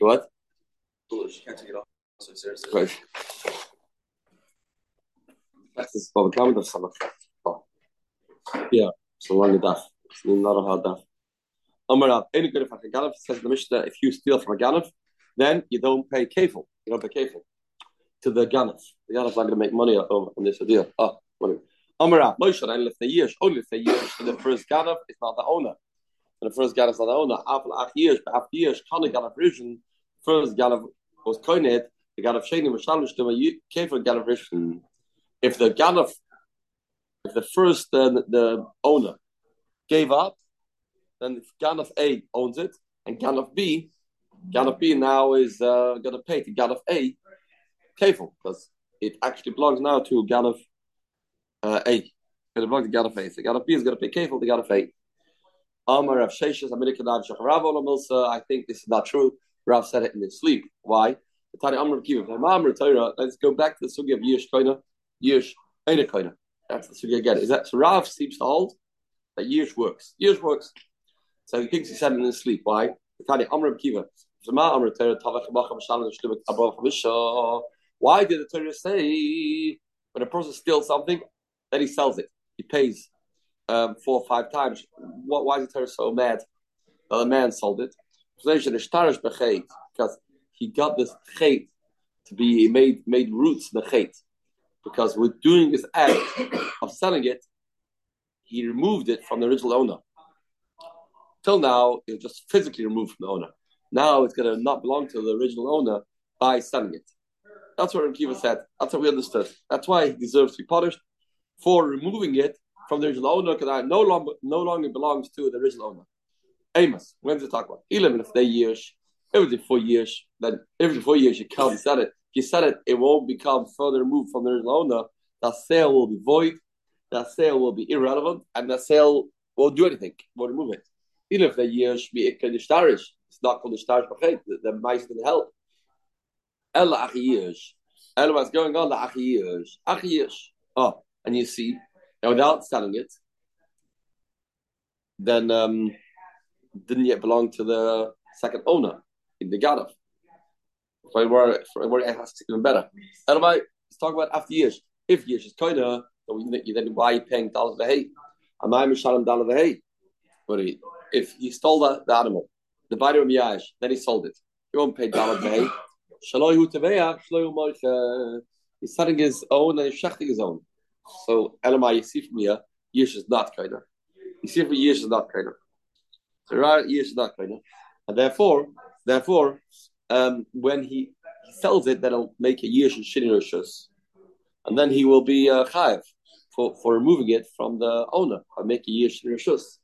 What? Foolish. Can't take it off so seriously. Right. Das ist Baba Klammer, das haben wir. Yeah, so long enough. It's not a hard enough. Amar any good if I can Ganef says the Mishnah, if you steal from a Ganef, then you don't pay kafel. You don't pay kafel to the Ganef. The Ganef not going to make money on this deal. Ah, oh, money. Amar Moshe, and if the years, only if the years for the first Ganef, is not the owner. The first years, but after years, can the Ganef vision, first Ganef was coined, the Ganef Sheni, Mashalish, the kafel Ganef vision. If the Ganef, if the first, uh, the owner gave up, then if Ganef A owns it, and Ganef B, Ganef B now is uh, going to pay to Ganef A kafel because it actually belongs now to Ganef uh, A. It belongs to Ganef A. So Ganef B is going to pay kafel to Ganef A. Amar Rav Sheshes Amerikanav Shacharav Olamilsa. I think this is not true. Rav said it in his sleep. Why? Tani Amar Kiva. Let's go back to the sugi of Yish Koina. Yish Eina Koina. That's the sugi again. Is that so? Rav seems to hold that Yish works. Yish works. So he thinks he said it in his sleep. Why? Tani Amar Kiva. Why did the Torah say when a person steals something, then he sells it? He pays um, four or five times. What, why is the Torah so mad that the man sold it? Because he got this chait to be made made roots in the chait. Because with doing this act of selling it, he removed it from the original owner. Till now, it was just physically removed from the owner. Now it's going to not belong to the original owner by selling it. That's what Kiva said. That's what we understood. That's why he deserves to be punished for removing it from the original owner because I no longer no longer belongs to the original owner. Amos, when does it talk about? Eleven if they years, it was four years, then every four years you can't sell it. If you sell it, it won't become further removed from the original owner. That sale will be void, that sale will be irrelevant, and that sale won't do anything, won't remove it. Even if the years be ikkadishtarish, it's not called the stars b'chet. The, mice didn't help. Ella achiyush. Ella what's going on? The achiyush. Achiyush. Oh, and you see, without selling it, then um, didn't yet belong to the second owner in the Gadaf. For where, for where it has even better. Anyway, let's talk about after years. If years is kind of, then why are you paying dollars a hay? Am I mishalim dollar hay? But if he stole the, the animal, the buyer of Yash, then he sold it. He won't pay dollar a hay. Moicha. He's selling his own and he's shechting his own. So Elamai, from Yish is not of. You Yish is not of. So Yish is not of. And therefore, therefore, um, when he, sells it, then he'll make a Yish and Shinirishus. And then he will be uh, chayiv for, for removing it from the owner and make a Yish and Rishus.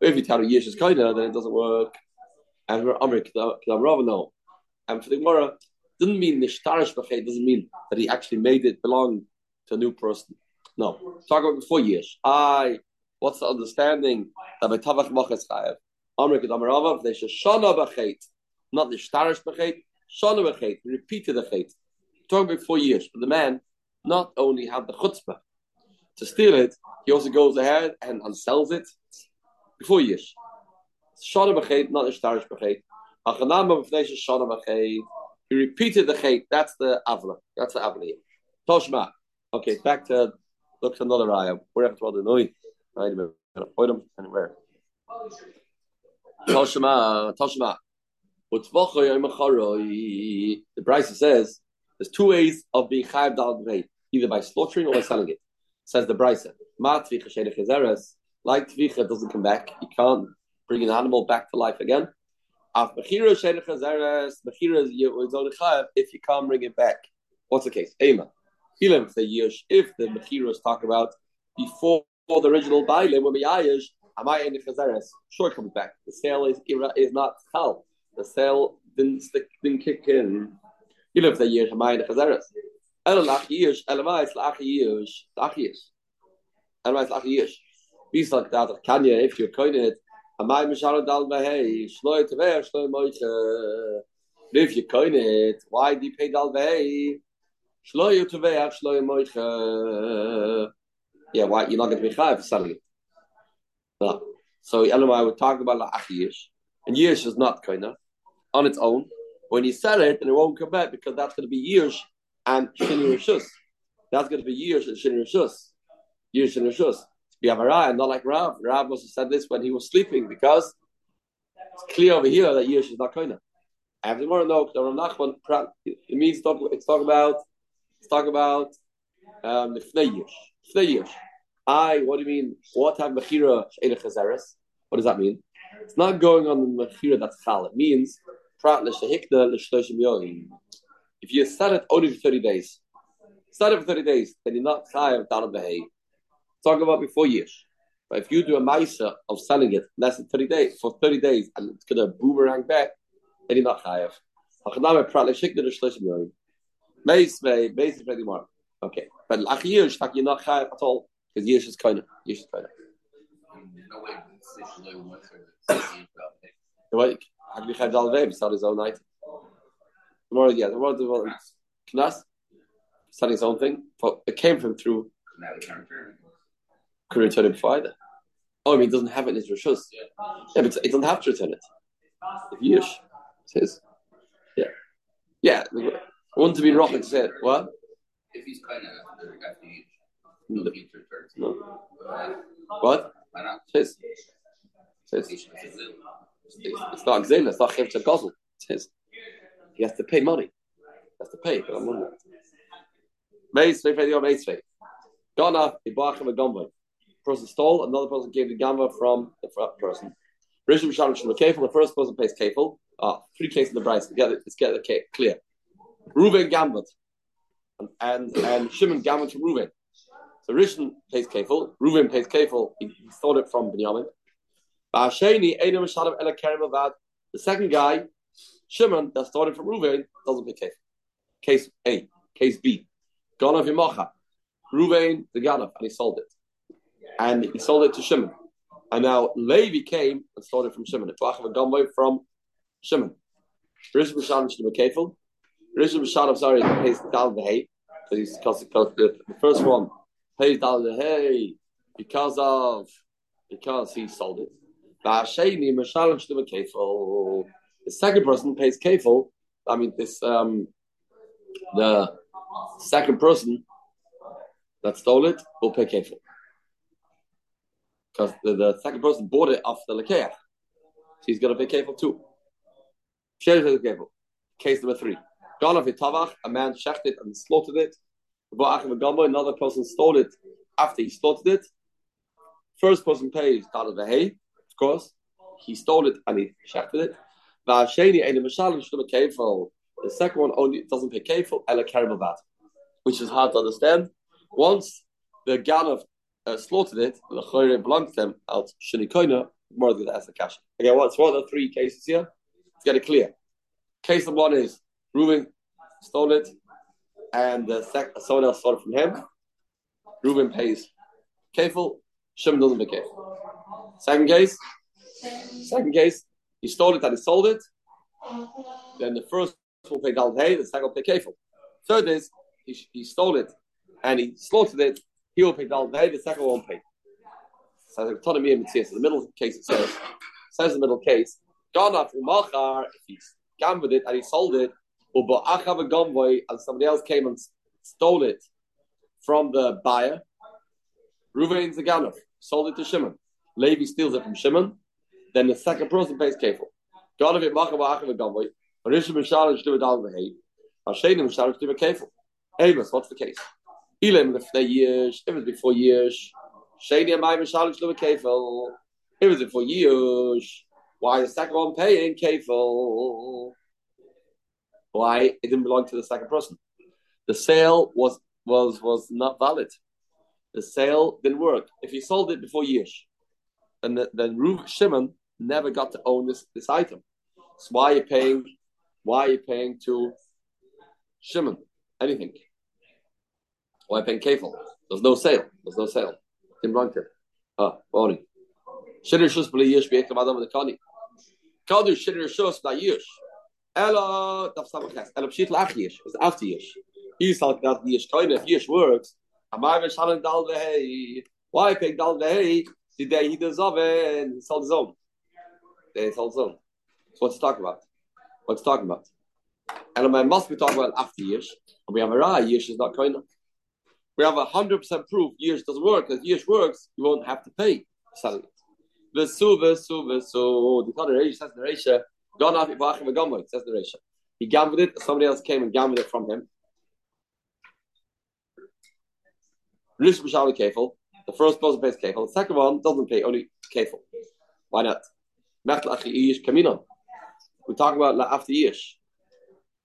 If you tell a Yish is of, then it doesn't work. And we're Amr Kedam. And for the Gemara, doesn't mean Nishtarish Bachet, doesn't mean that he actually made it belong to a new person. No. Talk about before years. I what's the understanding that by Tavach Machas Chayev? Amr Kedam Rava, they should Shana Bachet, not Nishtarish Bachet, Shana Bachet, repeated the Chet. Talk about four years. But the man not only had the chutzpah to steal it, he also goes ahead and, and sells it before years. Shana b'chet, not ishtarish b'chet. Achanama b'fnei shana b'chet. He repeated the chet. That's the avla. That's the avla. Toshma. Okay, back to look to another ayah. We're after the noise. Wait a minute. Point them anywhere. Toshma. Toshma. The brisa says there's two ways of being chayv dal either by slaughtering or by selling it. Says the brisa. Ma tvicha like tvicha doesn't come back. You can't bring an animal back to life again. If you can't bring it back, what's the case? Ema. If the mechiros talk about before the original baile when we ayash, am I in the chazares? Sure, comes back. The sale is is not hell. The sale didn't stick, didn't kick in. You live the year, am I in the chazares? Elalach years, elamais lach years, lach years, elamais lach. He's like that. Kanya, if you're coining it, Amay Mishara Dal Behei, Shloy Tever, Shloy Moiche. If you coin it, why do you pay Dal Behei? Yeah, why you're not going to be chayav it? No. So Elamai would talk about la achiyish, and yish is not kind of. on its own. When you sell it, and it won't come back because that's going to be years and shini rishus. That's going to be years and shini rishus. Years and rishus. Be avarah and not like Rav. Rav must have said this when he was sleeping because it's clear over here that years is not koina. I have to know the Rav Nachman. It means talk. It's talk about. It's talk about um, the fnei years. Fnei years. I. What do you mean? What of mechira What does that mean? It's not going on the mechira that's chal. It means if you sell it only for 30 days, sell it for 30 days, then you're not chayav the hay. Talk about before years. But if you do a maisa of selling it less than 30 days, for 30 days, and it's going to boomerang back, then you're not chayav. Meis, meis, more. Okay. But lach years, you're not chayav at all, because years is of, years is kind of. Like, Hagli Chav Dal Vev, start his own item. Tomorrow, yeah, tomorrow, tomorrow, Knas, starting his own thing. But it came from through. Could return it before either. Oh, I mean, it doesn't have it in his Rishus. Yeah, but it doesn't have to return it. If Yish, it says. Yeah. Yeah, I want to be say it. What? If he's kind of no. What? Says. Says. It's, not Xena, it's not Chivta Gozel. It's. He has to pay money. He has to pay, but I'm wondering. Meis, Meis, Meis, Meis. Gana, Ibachim, a Gamba. Person stole, another person gave the Gamba from the person. Rishon Shalom Shalom Kefil, the first person pays Kefil. Ah, three cases in the price. Get it, let's get it clear. Reuven Gambit. And, and, and Shimon Gambit from Reuven. So Rishon pays Kefil, Reuven pays Kefil, he, he stole it from Binyamin. The second guy, Shimon, that started from Ruvain, doesn't pay case. Case A. Case B. Ganav Yimacha. Ruvain, the Ganav, and he sold it. And he sold it to Shimon. And now Levi came and started from Shimon. Gamboy from Shimon. Rishon Shimon Kefil. Rishon B'Shadim, sorry, pays Dal V'Hei. Because the, the first one pays Dal V'Hei because of, because he sold it. The second person pays kefil. I mean, this um, the second person that stole it will pay kefil because the, the, second person bought it off the lekeach. So he's going to pay kefil too. Share the kefil. Case number three. A man shechted it and slaughtered it. Another person stole it after he slaughtered it. First person pays out of course, he stole it and he shafted it. The second one only doesn't pay kefil, ela bat, which is hard to understand. Once the Ganav uh, slaughtered it, the Chayre belonged to them out Shinikoina, more than that's the cash. Again, what's one of the three cases here? Let's get it clear. Case number one is Reuben stole it, and the sec- someone else stole it from him. Reuben pays kefil, Shimon doesn't pay kefil. Second case, second case, he stole it and he sold it. Then the first will pay Dal Hey, the second will pay Kefil. Third is he, he stole it and he slaughtered it. He will pay Dal Hey, the second won't pay. So there's a ton of in the middle case it says, says the middle case, Ganav Umachar, he gambled it and he sold it, and somebody else came and stole it from the buyer. Ruvain's the Ganav, sold it to Shimon. Levi steals it from Shimon, then the second person pays kefil. God of it, Machav Achav Gamboy, Rishon Mishal Shdu Dal Vehei, Hashem Mishal Shdu Kefil. Amos, what's the case? Elim the years, it was before years. Shady and my Mishal Shdu Kefil. It was before years. Why the second one paying kefil? Why it didn't belong to the second person? The sale was was was not valid. The sale didn't work. If he sold it before years, and then, then Ruv Shimon never got to own this, this item. So why are you paying? Why are you paying to Shimon anything? Why are you paying kefil? There's no sale. There's no sale. Tim Blanker. Ah, morning. Shiddur shus b'li yish adam v'dekani. Kadu shiddur shus na yish. Ella daf samakas. Ella pshit lach yish. It's after yish. He's like that yish. Kind of yish works. Amai v'shalan dal v'hei. Why paying dal v'hei? the day he does and he sold his own. They sold his own. So what's talking about? What's talking about? And I must be talking about after years. And we have a Ra, years is not kind of. We have a hundred percent proof years doesn't work. If years works, you won't have to pay selling it. Vesu, vesu, vesu. The other Reisha says the Reisha, says the Reisha. He gambled it, somebody else came and gambled it from him. Rish B'Shali Kefil, the first person pays Kefil, the second one doesn't pay, only Kefil. Why not? Mechl Achi Iyish Kaminon. We talk about after years.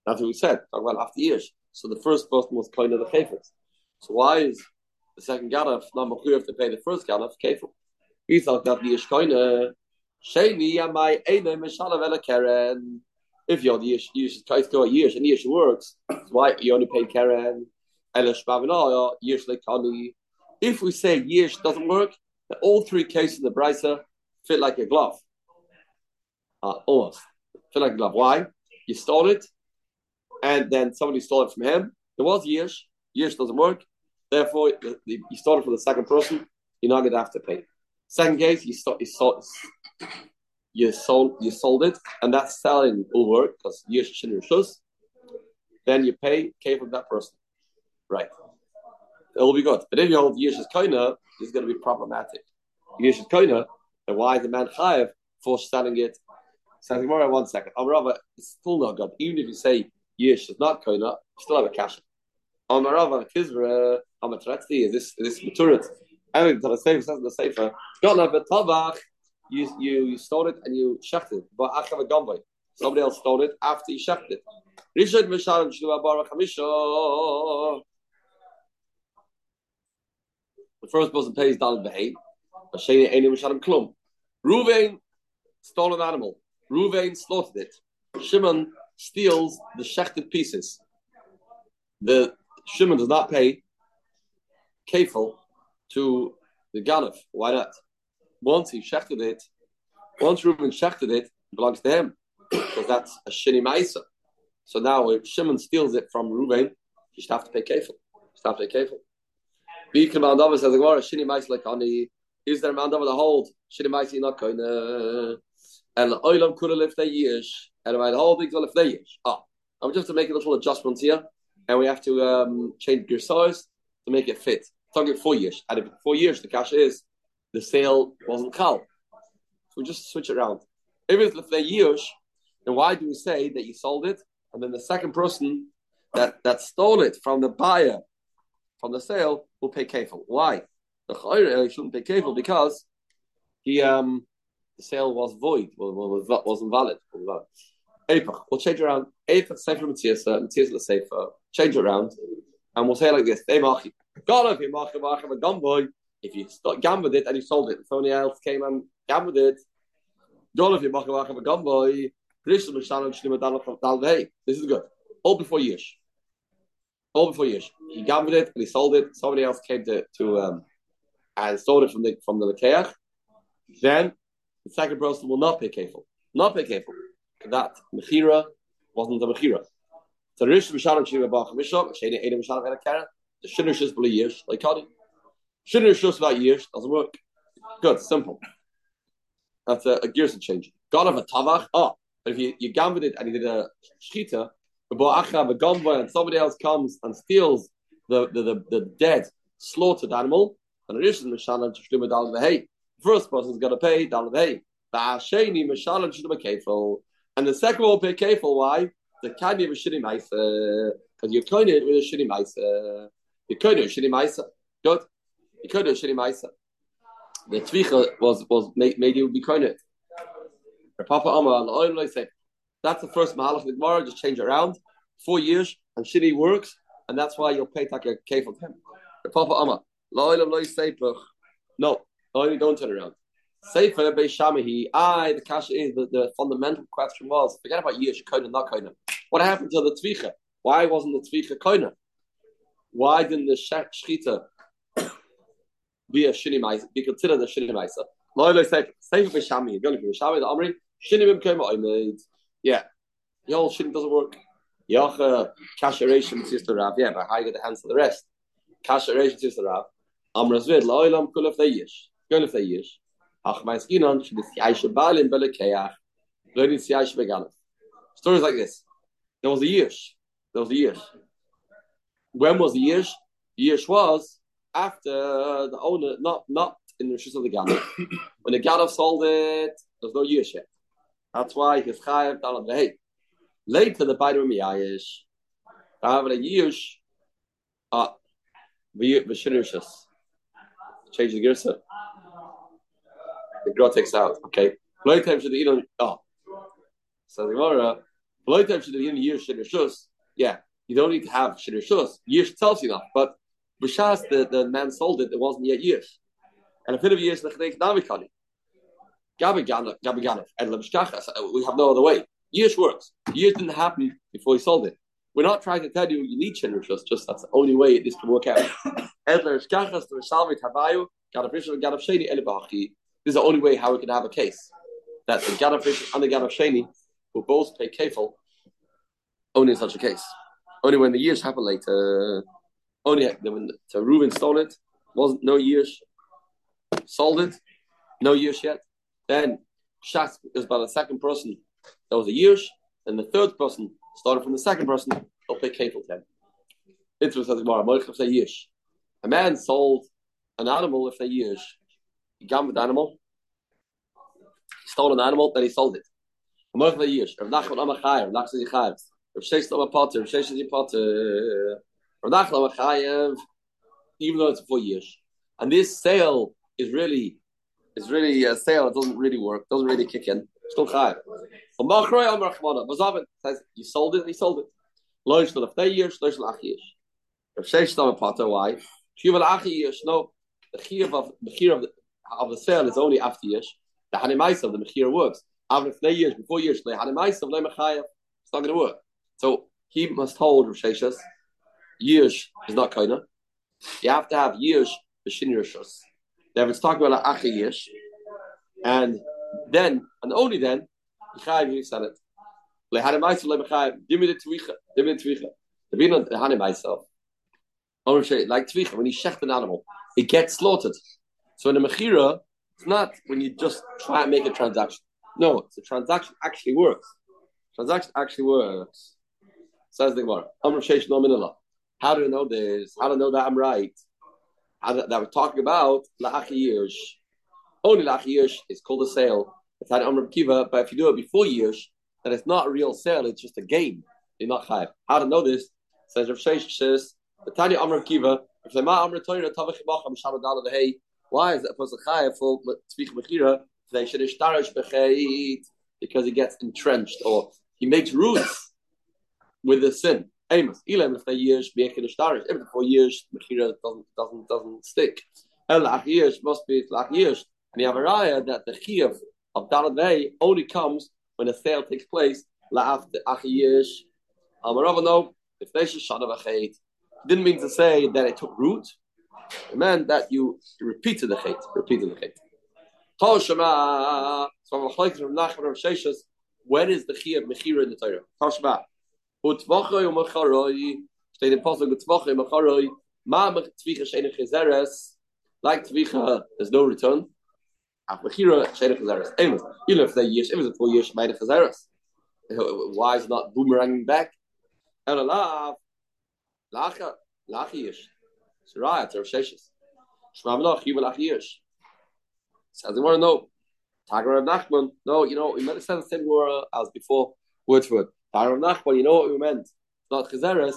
That's what we said. Talk about after years. So the first person was kind of the kefir. So why is the second gadaf not mechuyev to pay the first gadaf kefir? He thought that the ishkoine sheni amai eine mishalav ela. If you're the yish yish tries to years and yish works, why you only pay keren ela yish lekani. If we say yish doesn't work, all three cases of the brisa fit like a glove. Uh, almost fit like a glove. Why? You stole it, and then somebody stole it from him. There was years. Years doesn't work. Therefore, you stole it from the second person. You're not going to have to pay. Second case, you, stole, you, sold, you sold you sold it, and that selling will work because shouldn't. Then you pay came from that person, right? It will be good. But if you hold is koina, it's going to be problematic. Is koina, then why is the man chayev for selling it? Says more one second. Amrava, it's still not good. Even if you say Yish is not koina, you still have a cash. On Marava Kizra, on Matratzi, is this is this maturit? Everything the safe says the sefer. Got a betavach. You you stole it and you shechted it. But a gambay. Somebody else stole it after you shechted it. The first person pays down Behei. Hasheni Eini Mishalim Klum. Ruvain stole an animal. Ruvain slaughtered it. Shimon steals the shechted pieces. The Shimon does not pay kefil to the Ganef. Why not? Once he shechted it, once Reuben shechted it, it belongs to him because that's a shini ma'isa. So now if Shimon steals it from Reuben, he should have to pay kefil. He should have to pay kefil. Bikram Mandava says the Gemara shini ma'isa like on the is there Mandava the hold shini ma'isa not going to and oilam kula lift a years and the whole thing's on a years. Ah, I'm just to make a little adjustment here, and we have to um, change girsa to make it fit. Talking four years, and if four years the cash is the sale wasn't cal, so we just switch it around. If it's lefnei years, then why do we say that you sold it, and then the second person that that stole it from the buyer from the sale will pay kefil? Why? The chayre shouldn't pay kefil because he um the sale was void, wasn't valid. We'll change around. Eipach Sefer Matthiasa, Matthiasa Sefer, change around, and we'll say like this: God, you machi machi a gumboy, if you gambled it and you sold it, if somebody else came and gambled it, God, if you machi machi a gumboy, this is good. All before years. All before years. He gambled it and he sold it. Somebody else came to to um, and sold it from the from the Lekeach. Then the second person will not pay kefil. Not pay kefil. That mechira wasn't a mechira. So the Rishon Mishalim Shiva Bach Mishab, Shani Eda Mishalim Eda Karen, the Shinner Shus Bali years, like Kadi. Shinner Shus about years doesn't work. Good, simple. That's a, a gears change. God of a Tavach, oh, but if you, you gambled it and you did a Shita, the a and somebody else comes and steals the, the, the, the dead, slaughtered animal, and the Rishon Mishalim Shishlim Adal Hey, first person is going to pay Dalad Hey. And the second one will pay kefil. Why? The kind of a shitty because you're kind of with a mice. You're kind of a shitty mice. Good. Of shitty mice. The tvicha was was made, made you be kind. Papa Amar say that's the first mahalach the Gemara. Just change around. Four years and shitty works, and that's why you'll pay take a uh, kefil to him. Papa Amar no, only don't turn around. Sefer Beishamahi. I the kasha is the, the fundamental question was forget about Yish Koina not Koina. What happened to the Tvicha? Why wasn't the Tvicha Koina? Why didn't the Shechita be a Shini Maisa? Be considered a Shini Maisa? Loyal Sefer Sefer Beishamahi. Going to Beishamahi the Amri Shini Bim Koima Oimid. Yeah, the whole Shini doesn't work. Yacha kasha ration sister Rav. Yeah, but how you get the hands of the rest? Kasha ration sister Rav. Amrazvid Loyal Kulaf Dayish. Kulaf Dayish. Ach, mein Skinon, für das Jaische Balin Belekeach, das Jaische Beganef. Stories like this. There was a years. There was a years. When was the years? The years was after the owner, not not in the Rishus of the Ganav. when the Ganav sold it, there's no years yet. That's why he's chayav down the hay. Later, the Baidu Miyayish. However, the years, uh, Vishirishus. Change the girsa. The girl takes out. Okay. Time should on. Oh. So the Gemara. Time should on years shirishus. Yeah. You don't need to have shirishus. Years tells you enough. But b'shas the, the man sold it. It wasn't yet years. And a bit of years nechdei knavikani. Gabi Ganef, Gabi Ganef, and Lebishkachas. Uh, we have no other way. Years works. Years didn't happen before he sold it. We're not trying to tell you you need Shinrishus, just that's the only way this can work out. Edler Shkachas, the Salvi Tavayu, Rishon, Ganef Sheni, Elibachi. This is the only way how we can have a case. That the Ganef Rishon and the Ganef Sheni will both pay kefil only in such a case. Only when the years happen later. Oh, Only when the Reuben stole it, wasn't no years. Sold it, no years yet. Then Shas is by the second person. That was a years. And the third person started from the second person. They'll pay ten. Tomorrow. Moich say years. A man sold an animal if they years. He got with the animal. He stole an animal, then he sold it. Moich say years. Rav Nachman Amachayim. Rav Nachman Yichayim. Rav Sheish Lama Potter. Rav Sheish Lama Potter. Rav. Even though it's four years. And this sale is really is really a sale. It doesn't really work. Doesn't really kick in. Still chayiv. says you sold it. He sold it. Loish the lefnei years. Loish the ach years. If sheish tam potter, why? Shiva ach years. No, the chiyuv of the chiyuv of the of the sale is only after years. The hanimais of the mechir works. After lefnei years, before years, the hanimais of the mechayev. It's not going to work. So he must hold Rav. Years is not of. You have to have years b'shin rishos. If it's talking about achi yesh, and then, and only then, Yichayim, you said it. Lehanemaisa lebechaim. Give me the tvicha. Give me the tvicha. The bin on Hanemaisa. Like tvicha, when you shecht an animal, it gets slaughtered. So in the mechira, it's not when you just try and make a transaction. No, the transaction actually works. Transaction actually works. Says the Gemara. Amr Sheish no How do you know this? How do I know that I'm right? How do, that we're talking about la'achi. Only la'achi is called a sale. It's had Amr Kiva, but if you do it before years, then it's not a real sale. It's just a game. You're not chayiv. How to know this? Says Rav Sheish says Tanya Amr Kiva. If they ma Amr Torah Tavach Bacham Shalom Dal Hey, why is that person chayiv for Tzvich Mechira? They should because he gets entrenched or he makes roots with the sin. Amos. Elam if they years be a Every four years, Mechira doesn't doesn't doesn't stick. El years must be lach years. And you have a raya that the chiyuv of Dalad only comes when a sale takes place. La'af the years. no, if they should shana v'cheit, didn't mean to say that it took root. It meant that you repeated the chait, repeated the chait. Tol Shema. So I'm from Nachman of Sheshas. When is the chiyuv mechira in the Torah? Tol Shema. Utvachoi umacharoi. Steht im Pasuk Utvachoi umacharoi. Ma tvicha sheine chezeres. Like tvicha, there's no return. Ach mechira uh, sheine chezeres. Amos, even if they years, if it's four years, the chezeres. Why is not boomeranging back? And alav, lacha, lacha years. Saraya, ter sheshes. Shmav noch, yiva lach years. Says they want to know. Tagar Nachman. No, you know, we said the same word as before, word for word. Rav Nachman, you know what we meant? Not Chazeres.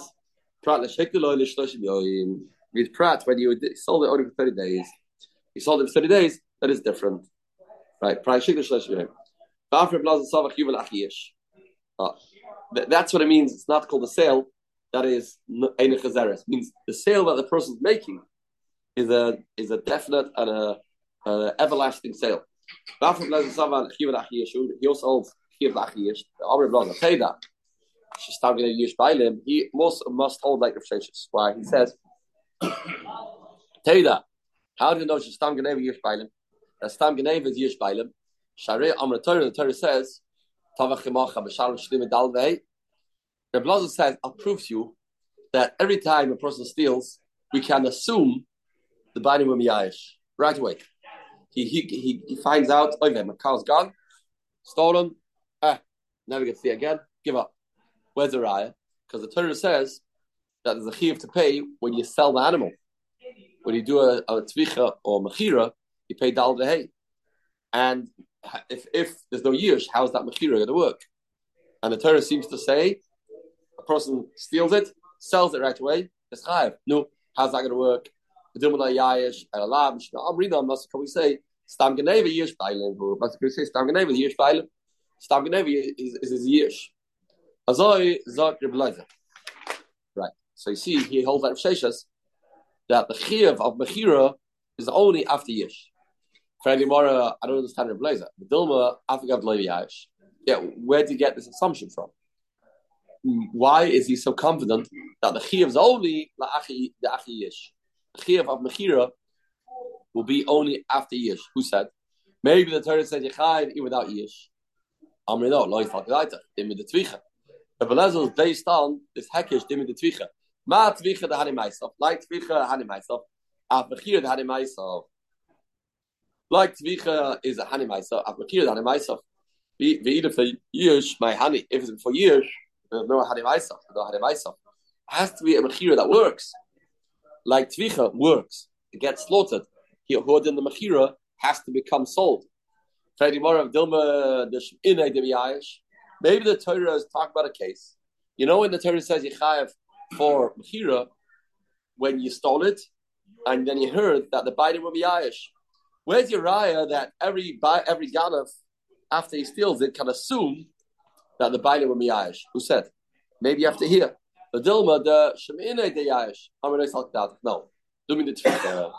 Prat l'shekiloi l'shloshim yoyim. With Prat, when you sold it only for 30 days, you sold it for 30 days, that is different. Right? Prat l'shekiloi l'shloshim yoyim. Ba'afre savach yuval achiyesh. Ah, that's what it means. It's not called a sale. That is Ein Chazeres. means the sale that the person's making is a is a definite and a, a everlasting sale. He also holds he must must hold like the Rav Why he says, Teda, how do you know she's Stam Geneva Yish Bailim? That Stam Geneva is Yish Bailim. Shari Amr Torah, the Torah says, Tavach Yemacha B'Shalom Shlim Dalvei. The Blazer says, I'll prove to you that every time a person steals, we can assume the Bailim Yayish right away. He, he, he, he finds out, oh, my car's gone, stolen, Eh, never get to see again. give up. Where's the raya? Because the Torah says that there's a chiv to pay when you sell the animal. When you do a, a tvicha or mechira, you pay dal hay. And if if there's no yish, how's that mechira going to work? And the Torah seems to say a person steals it, sells it right away, it's chayiv. No, how's that going to work? I'm Can we say Stam Geneva Yish can we say Stam Geneva Yish? Stam Geneva is is his Yish. Azoi Zok Rebleizer. Right. So you see, he holds that Sheshas that the Chiv of Mechira is only after Yish. For Mora, I don't understand Rebleizer. The Dilma Afrika Levi Yish. Yeah, where do you get this assumption from? Why is he so confident that the Chiv is only the Achi Yish? The Chiyav of Mechira will be only after Yish. Who said? Maybe the Torah said even without Yish. Amri no, lo yifal g'daita, dim the tvicha. The Belezel is based on this hekish dim the tvicha. Ma tvicha the hani myself, like tvicha hani myself, af Mechira the hani myself. Like tvicha is a hani myself, af Mechira the hani. Be either for Yish, my honey, if it's for Yish, there's no hani myself, no hani myself. Has to be a Mechira that works like Tvicha works, it gets slaughtered. He who in the Mechira has to become sold. Maybe the Torah is talking about a case. You know when the Torah says Yechayev for Mechira, when you stole it, and then you heard that the biding will be Ayish. Where's raya that every every Ganav, after he steals it, can assume that the biding will be Ayish? Who said? Maybe you have to hear. The Dilma, the Shemine de Yash. Amar Neis Halkadat. No. Do me the Tvicha.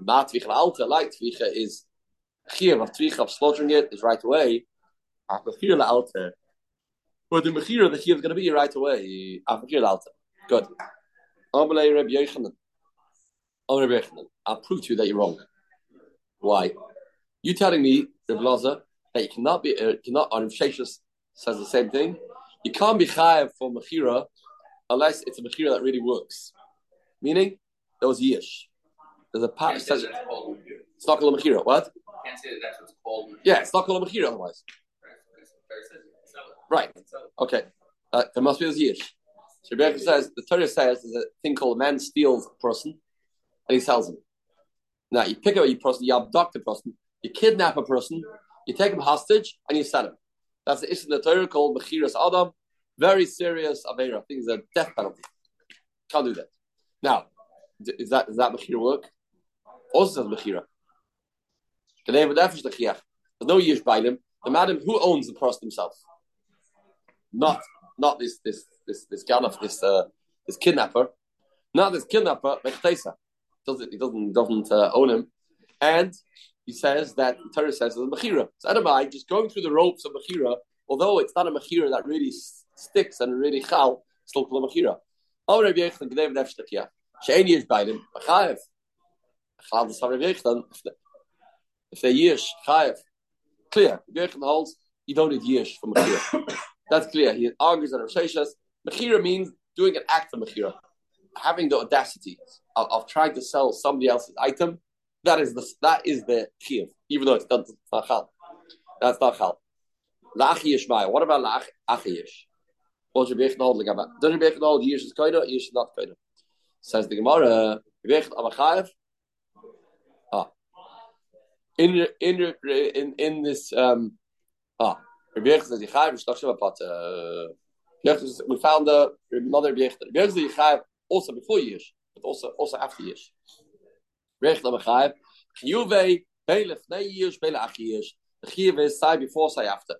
Ma Tvicha Alta, like Tvicha is Chir of Tvicha of slaughtering it is right away. After Alta. But the Mechira, the Chir is going to be right away. After Alta. Good. Amar Reb Yechanan. Amar Reb Yechanan. I'll prove to you that you're wrong. Why? You telling me, Reb Laza, that you cannot be, uh, cannot, or Sheshus says the same thing. You can't be chayav for mechira unless it's a mechira that really works. Meaning, there was yish. There's a says it's not called a mechira. What? Can't say that that's what's called. Yeah, it's not called a mechira otherwise. Right. Okay. Uh, there must be a yish. So Rebecca says the Torah says there's a thing called a man steals a person and he sells him. Now you pick up a person, you abduct a person, you kidnap a person, you take him hostage, and you sell him. That's the issue in the Torah called Mechiras Adam, very serious Avera. Things are death penalty. Can't do that. Now, is that is that Mechira work? Also says Mechira. There's no Yish by him. The madam who owns the person himself. Not not this this this this Ganaf, this uh, this kidnapper. Not this kidnapper, Mechtesa. Doesn't he doesn't doesn't uh, own him. And he says that Torah says it's Mechira. So Adamai just going through the ropes of Mechira, although it's not a Mechira that really sticks and really chal, still kol machira. Oh, Rabbi Yechon, g'day v'nef shtakia. She'en yish baidim, chayev. Chal des Rabbi if they yish, chayev. Clear. Yechon holds, you don't need yish for machira. That's clear. He argues that Rosheshas, machira means doing an act of machira. Having the audacity of, of, trying to sell somebody else's item, that is the that is the chiyuv, even though it's not, it's not chal. That's not chal. La'achi yishmai. What about la'achi yish? What Rabbi Yechon hold about? Does Rabbi Yechon hold Yish is koida, Yish is not koida? Says the Gemara, Rabbi Yechon in in in in this um ah not Shabbat. We found the another Rabbi Yichayev also before Yish, but also also after Yish. Rabbi Yechon Amachayev. Chiyuve Beilef Nei Achi Yish. The Chiyuve is before, after.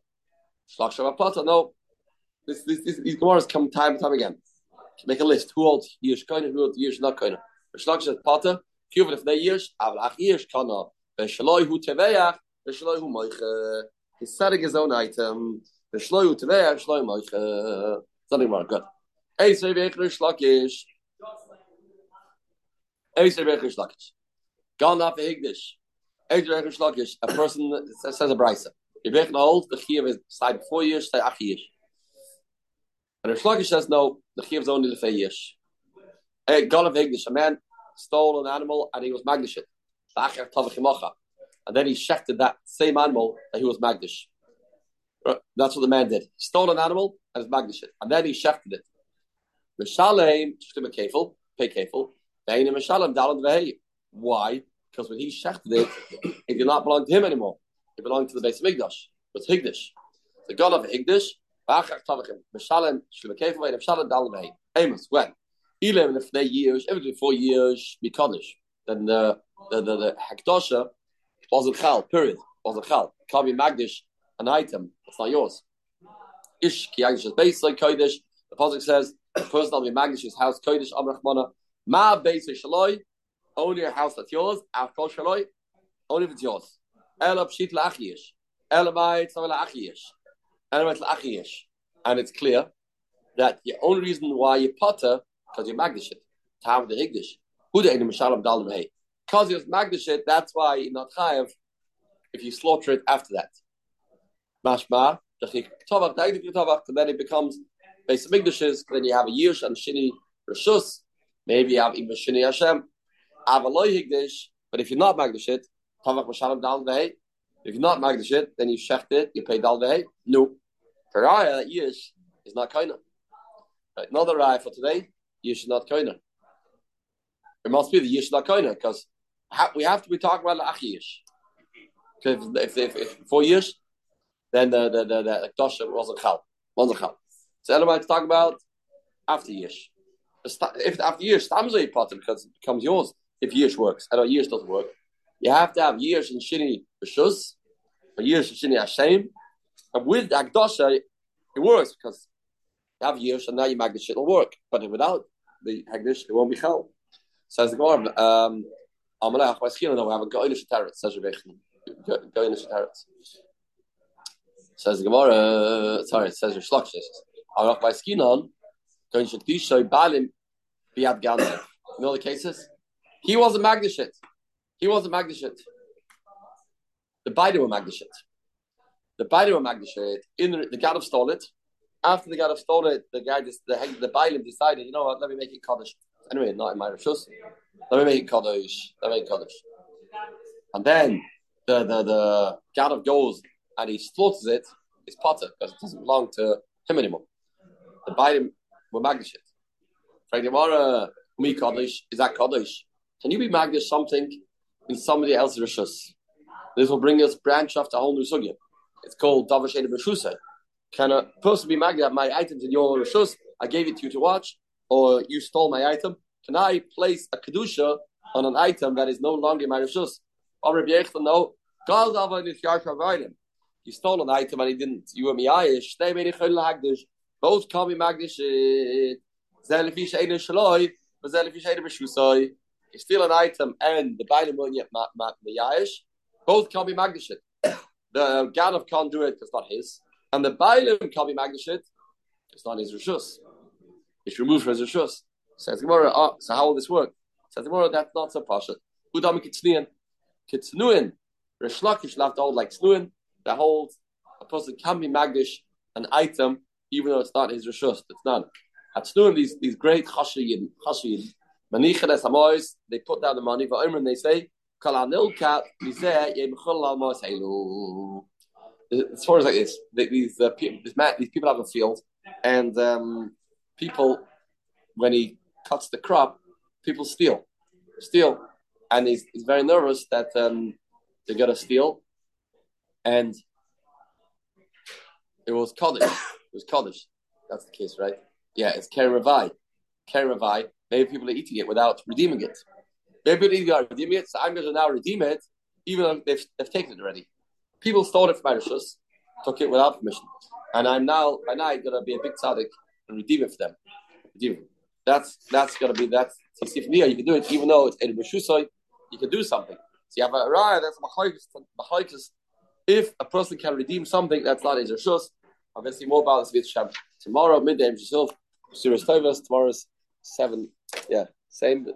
Shabbat. No. This, this, this, these Gemaras come time and time again. Make a list. Who holds Yish Koine, who holds Yish not Koine. B'shlach says Pata, Kiyuv if they Yish, Aval Ach Yish Kana, B'shaloi hu Teveach, B'shaloi hu Moiche. He's setting his own item. B'shaloi hu Teveach, B'shaloi Moiche. Something more, good. Ei say Vechler Shlakish. Ei say Shlakish. Gone off Higdish. Ei say Vechler Shlakish. A person says a brisa. If Vechler holds, the Kiyuv is side before Yish, say Ach Yish. And Rish Lakish says no, the chiv is only the feyish. Hey, Golav Igdish, a man stole an animal and he was magdishit. And then he shechted that same animal that he was magdish. Uh, that's what the man did. He stole an animal and his magnish it, and then he shefted it. Why? Because when he shefted it, it did not belong to him anymore. It belonged to the base of Migdash. It was Higdash. The God of vehei. Amos, when? Even if they years, every four years, be Kaddish. Then the the the, the wasn't Chal, period. Wasn't Chal. Can't be Magdish, an item. It's not yours. Ish ki is like Kodesh. The Pasuk says, the person will be Magdish his house, Kodesh, Amrachmana. Ma base Shaloi, only your house that's yours, Afkol Shaloi, only if it's yours. Ela Pshit Lachiyish. Ela Bait Savel Lachiyish. Ela Bait Lachiyish. And it's clear that the only reason why you potter, because you Magdish it, to have the Higdish. Dal Because you're magdishit, that's why you're not Chayav if you slaughter it after that. Mashma, and then it becomes base of Migdashes, then you have a Yish and Shini Rishus, maybe you have even Shini Hashem, Avaloi Higdish, but if you're not Magdash it, Tavach Mashalam Dal Vehe, if you're not Magdash it, then you shecht it, you pay Dal Vehe. No. Karaya, Yish is not Kaina. Another Raya for today, Yish is not Kaina. It must be the Yish Kaina, because we have to be talking about the Achiyish. If, if, if, if, four years, then the the the, the Kedusha wasn't chal, wasn't chal. So Elamite talk about after Yish. If after years, Stamza you pot because it becomes yours. If years works, I know years doesn't work. You have to have years in shini b'shus, or years in shini hashem, and with Agdosha, it works because you have years and now you make the shit will work. But without the Hagdish, it won't be chal. Says the Gemara, um, Amalach, by skin, we have a goynish tarot, says Rebecca. Goynish tarot. Says the Gemara, sorry, says Rish Lakish. Arach by Skinon, going to Dishoy Balim Biad Ganze. You know the cases? He was a Magdashit. He was a Magdashit. The Biden were Magdashit. The Biden were Magdashit. In the, the Gadav stole it. After the Gadav stole it, the guy, just, the the Biden decided, you know what? Let me make it Kaddish. Anyway, not in my Rishus. Let me make it Kaddish. Let me make Kaddish. And then the the the Gadav goes and he slaughters it, it's potter because it doesn't belong to him anymore. The Biden will magdish it. Gemara, me kaddish is that kaddish? Can you be magdish something in somebody else's rishus? This will bring us branch to a whole new sugya. It's called davasheda b'shusa. Can a person be magdish my items in your rishus? I gave it to you to watch, or you stole my item. Can I place a kedusha on an item that is no longer my rishus? Or Rabbi no. God he stole an item and he didn't. You and me, Ayish. They made it. Both call me magdish. You steal an item and the Bailam won't yet the Both can be magdish. The Ganav can't do it because it's not his. And the Bailam can be magdish. It's not his Rishus. It's removed from his Rishus. Says Gemara, oh, so how will this work? Says Gemara, that's not so pasha. Udami Kitznian. Kitznuin. Rish Lakish left all like Snuin that holds a person can be magdish an item even though it's not his rishus. It's not. At these these great chashiyim chashiyim manichet es hamois they put down the money for Omer they say kalanil kat mizeh yemchol almos helu. As far as like this, these uh, these, man, these people have a field, and um, people when he cuts the crop, people steal, steal, and he's, he's very nervous that um, they're gonna steal, and it was Kaddish. It was Kaddish. That's the case, right? Yeah, it's Keravai. Keravai. Maybe people are eating it without redeeming it. Maybe people are redeeming it, so I'm to now redeem it, even though they've, they've taken it already. People stole it from Irishus, took it without permission. And I'm now, by now, to be a big tzaddik and redeem it for them. Redeem it. That's that's going to be, that's, see, me, you can do it, even though it's Ed you can do something. So you have a raya, that's machlokes if a person can redeem something that's not his rishus, obviously more about this with Shabbat. Tomorrow, midday, Tovas, tomorrow's seven. Yeah, same.